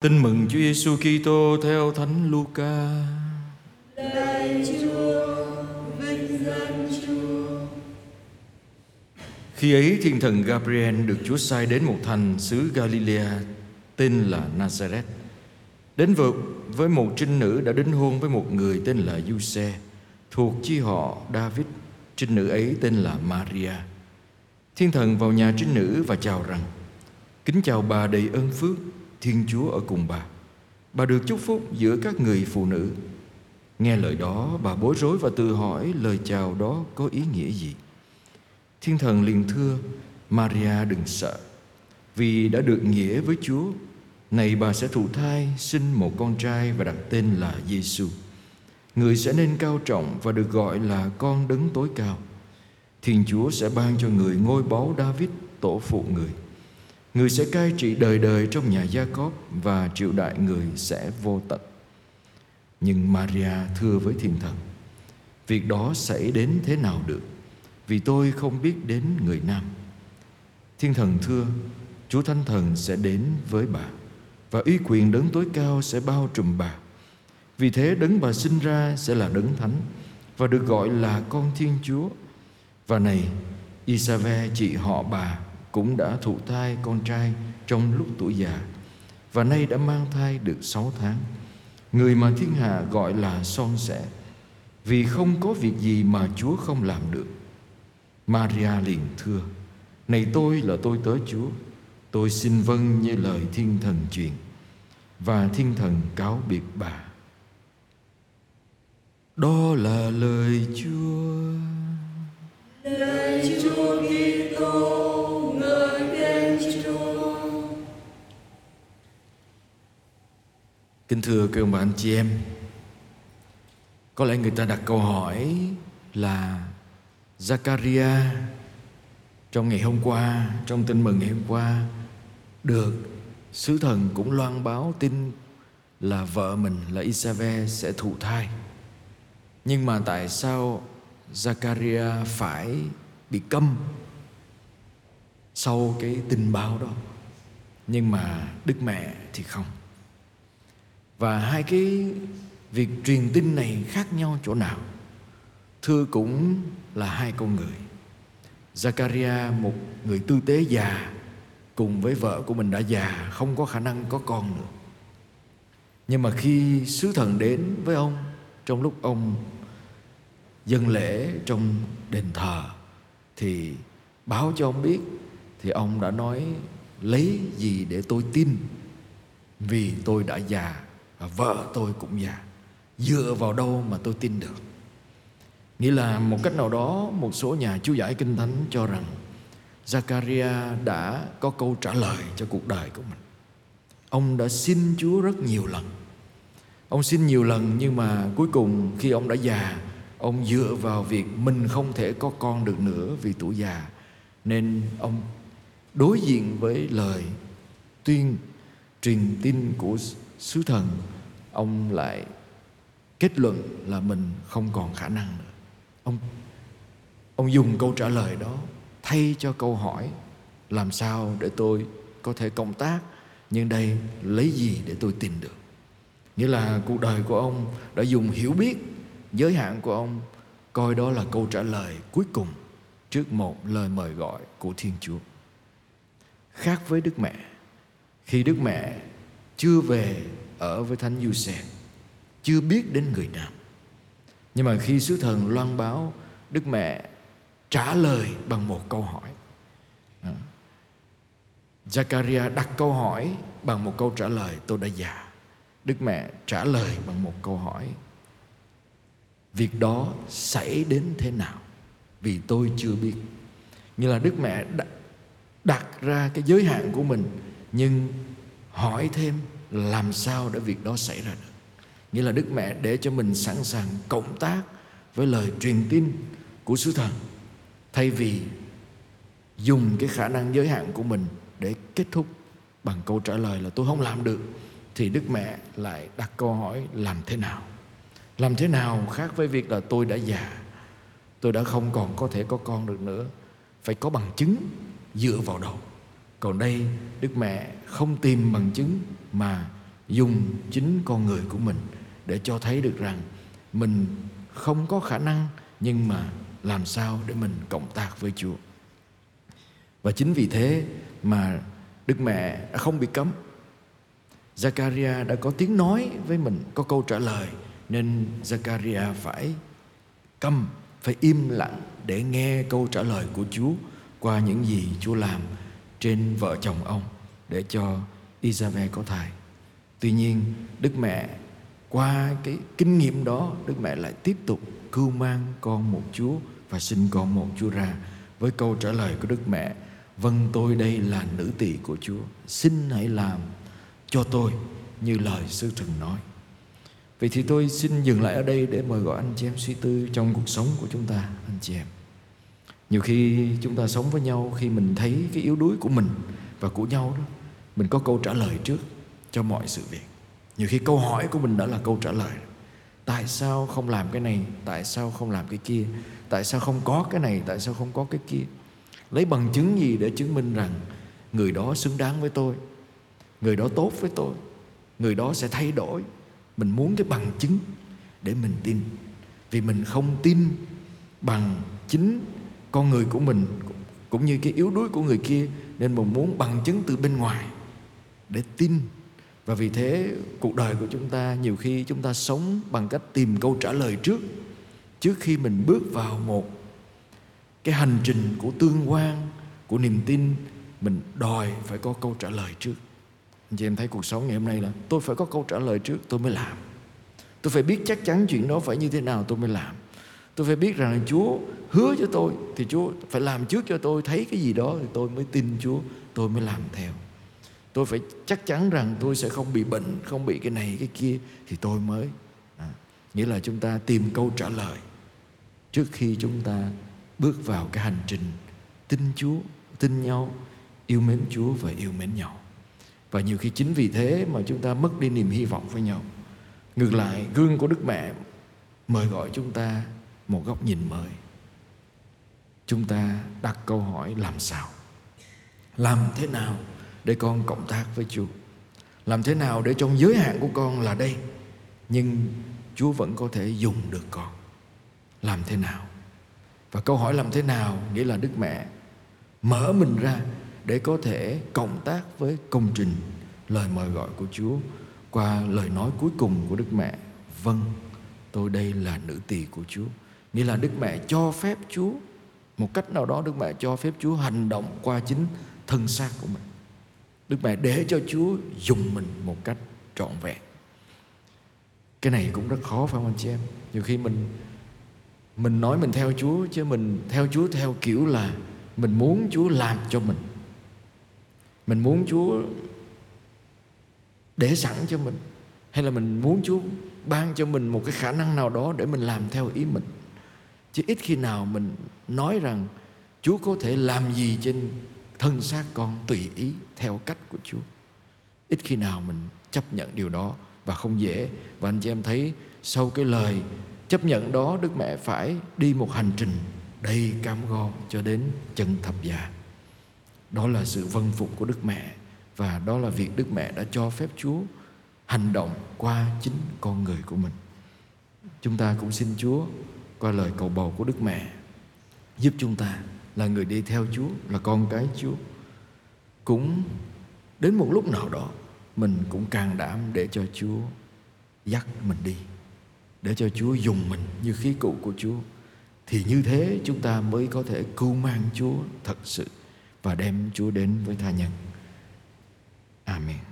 Tin mừng Chúa Giêsu Kitô theo Thánh Luca. Lạy Chúa, vinh danh Chúa. Khi ấy thiên thần Gabriel được Chúa sai đến một thành xứ Galilea tên là Nazareth. Đến vượt với một trinh nữ đã đính hôn với một người tên là Giuse thuộc chi họ David. Trinh nữ ấy tên là Maria. Thiên thần vào nhà trinh nữ và chào rằng: Kính chào bà đầy ơn phước, Thiên Chúa ở cùng bà. Bà được chúc phúc giữa các người phụ nữ. Nghe lời đó, bà bối rối và tự hỏi lời chào đó có ý nghĩa gì. Thiên thần liền thưa, Maria đừng sợ, vì đã được nghĩa với Chúa. Này bà sẽ thụ thai, sinh một con trai và đặt tên là Giêsu. Người sẽ nên cao trọng và được gọi là con đấng tối cao. Thiên Chúa sẽ ban cho người ngôi báu David, tổ phụ người. Người sẽ cai trị đời đời trong nhà Gia Cốp và triệu đại người sẽ vô tận. Nhưng Maria thưa với thiên thần, việc đó xảy đến thế nào được? Vì tôi không biết đến người nam. Thiên thần thưa, Chúa Thánh Thần sẽ đến với bà và uy quyền đấng tối cao sẽ bao trùm bà. Vì thế đấng bà sinh ra sẽ là đấng thánh và được gọi là con Thiên Chúa. Và này, Isave chị họ bà cũng đã thụ thai con trai trong lúc tuổi già và nay đã mang thai được sáu tháng. Người mà thiên hạ gọi là son sẻ vì không có việc gì mà Chúa không làm được. Maria liền thưa, này tôi là tôi tới Chúa, tôi xin vâng như lời thiên thần truyền. Và thiên thần cáo biệt bà. Đó là lời Chúa. lời Chúa kia Kính thưa các ông bà anh chị em Có lẽ người ta đặt câu hỏi là Zakaria Trong ngày hôm qua, trong tin mừng ngày hôm qua Được sứ thần cũng loan báo tin là vợ mình là Isabe sẽ thụ thai. Nhưng mà tại sao Zakaria phải bị câm Sau cái tin báo đó? Nhưng mà Đức Mẹ thì không và hai cái việc truyền tin này khác nhau chỗ nào? Thưa cũng là hai con người. Zakaria, một người tư tế già, cùng với vợ của mình đã già, không có khả năng có con nữa. Nhưng mà khi sứ thần đến với ông, trong lúc ông dân lễ trong đền thờ, thì báo cho ông biết, thì ông đã nói, lấy gì để tôi tin vì tôi đã già và vợ tôi cũng già. Dựa vào đâu mà tôi tin được? Nghĩa là một cách nào đó, một số nhà chú giải kinh thánh cho rằng Zakaria đã có câu trả lời cho cuộc đời của mình. Ông đã xin Chúa rất nhiều lần. Ông xin nhiều lần nhưng mà cuối cùng khi ông đã già, ông dựa vào việc mình không thể có con được nữa vì tuổi già. Nên ông đối diện với lời tuyên truyền tin của sứ thần, ông lại kết luận là mình không còn khả năng nữa. Ông ông dùng câu trả lời đó thay cho câu hỏi, làm sao để tôi có thể công tác? Nhưng đây lấy gì để tôi tin được? Nghĩa là cuộc đời của ông đã dùng hiểu biết, giới hạn của ông, coi đó là câu trả lời cuối cùng trước một lời mời gọi của thiên chúa. Khác với đức mẹ, khi đức mẹ chưa về ở với thánh Giuse, chưa biết đến người nam nhưng mà khi sứ thần loan báo đức mẹ trả lời bằng một câu hỏi. À, Zakaria đặt câu hỏi bằng một câu trả lời tôi đã già. Đức mẹ trả lời bằng một câu hỏi Việc đó xảy đến thế nào? Vì tôi chưa biết. Như là Đức mẹ đặt ra cái giới hạn của mình Nhưng hỏi thêm, làm sao để việc đó xảy ra được? Nghĩa là đức mẹ để cho mình sẵn sàng cộng tác với lời truyền tin của sứ thần, thay vì dùng cái khả năng giới hạn của mình để kết thúc bằng câu trả lời là tôi không làm được thì đức mẹ lại đặt câu hỏi, làm thế nào? Làm thế nào khác với việc là tôi đã già, tôi đã không còn có thể có con được nữa, phải có bằng chứng dựa vào đâu? Còn đây đức mẹ không tìm bằng chứng mà dùng chính con người của mình để cho thấy được rằng mình không có khả năng nhưng mà làm sao để mình cộng tác với Chúa. Và chính vì thế mà Đức Mẹ đã không bị cấm. Zakaria đã có tiếng nói với mình, có câu trả lời nên Zakaria phải câm, phải im lặng để nghe câu trả lời của Chúa qua những gì Chúa làm trên vợ chồng ông để cho Isabel có thai. Tuy nhiên, Đức Mẹ qua cái kinh nghiệm đó, Đức Mẹ lại tiếp tục cưu mang con một Chúa và sinh con một Chúa ra. Với câu trả lời của Đức Mẹ Vâng tôi đây là nữ tỳ của Chúa Xin hãy làm cho tôi như lời sư thần nói. Vậy thì tôi xin dừng lại ở đây để mời gọi anh chị em suy tư trong cuộc sống của chúng ta anh chị em. Nhiều khi chúng ta sống với nhau khi mình thấy cái yếu đuối của mình và của nhau đó, Mình có câu trả lời trước cho mọi sự việc. Nhiều khi câu hỏi của mình đã là câu trả lời. Tại sao không làm cái này? Tại sao không làm cái kia? Tại sao không có cái này? Tại sao không có cái kia? Lấy bằng chứng gì để chứng minh rằng Người đó xứng đáng với tôi? Người đó tốt với tôi? Người đó sẽ thay đổi? Mình muốn cái bằng chứng để mình tin. Vì mình không tin bằng chính con người của mình, Cũng như cái yếu đuối của người kia, Nên mình muốn bằng chứng từ bên ngoài Để tin. Và vì thế, cuộc đời của chúng ta, Nhiều khi chúng ta sống bằng cách tìm câu trả lời trước Trước khi mình bước vào một cái hành trình của tương quan, của niềm tin, mình đòi phải có câu trả lời trước. Anh chị em thấy cuộc sống ngày hôm nay là, tôi phải có câu trả lời trước, tôi mới làm. Tôi phải biết chắc chắn chuyện đó phải như thế nào, tôi mới làm tôi phải biết rằng chúa hứa cho tôi thì chúa phải làm trước cho tôi thấy cái gì đó thì tôi mới tin chúa tôi mới làm theo tôi phải chắc chắn rằng tôi sẽ không bị bệnh không bị cái này cái kia thì tôi mới à, nghĩa là chúng ta tìm câu trả lời trước khi chúng ta bước vào cái hành trình tin Chúa, tin nhau, yêu mến Chúa và yêu mến nhau. Và nhiều khi chính vì thế mà chúng ta mất đi niềm hy vọng với nhau. Ngược lại, gương của Đức Mẹ mời gọi chúng ta một góc nhìn mới. Chúng ta đặt câu hỏi làm sao? Làm thế nào để con cộng tác với Chúa? Làm thế nào để trong giới hạn của con là đây nhưng Chúa vẫn có thể dùng được con? Làm thế nào? Và câu hỏi làm thế nào nghĩa là Đức Mẹ mở mình ra để có thể cộng tác với công trình lời mời gọi của Chúa qua lời nói cuối cùng của Đức Mẹ. Vâng, tôi đây là nữ tỳ của Chúa. Nghĩa là Đức Mẹ cho phép Chúa, một cách nào đó Đức Mẹ cho phép Chúa hành động qua chính thân xác của mình. Đức Mẹ để cho Chúa dùng mình một cách trọn vẹn. Cái này cũng rất khó, phải không anh chị em? Nhiều khi mình mình nói mình theo Chúa chứ mình theo Chúa theo kiểu là mình muốn Chúa làm cho mình mình muốn Chúa để sẵn cho mình hay là mình muốn Chúa ban cho mình một cái khả năng nào đó để mình làm theo ý mình chứ ít khi nào mình nói rằng Chúa có thể làm gì trên thân xác con tùy ý theo cách của Chúa ít khi nào mình chấp nhận điều đó và không dễ và anh chị em thấy sau cái lời chấp nhận đó, Đức Mẹ phải đi một hành trình đầy cam go cho đến chân thập giá. Đó là sự vâng phục của Đức Mẹ và đó là việc Đức Mẹ đã cho phép Chúa hành động qua chính con người của mình. Chúng ta cũng xin Chúa qua lời cầu bầu của Đức Mẹ giúp chúng ta là người đi theo Chúa, là con cái Chúa. Cũng đến một lúc nào đó mình cũng càng đảm để cho Chúa dắt mình đi để cho Chúa dùng mình như khí cụ của Chúa thì như thế chúng ta mới có thể cưu mang Chúa thật sự và đem Chúa đến với tha nhân. Amen.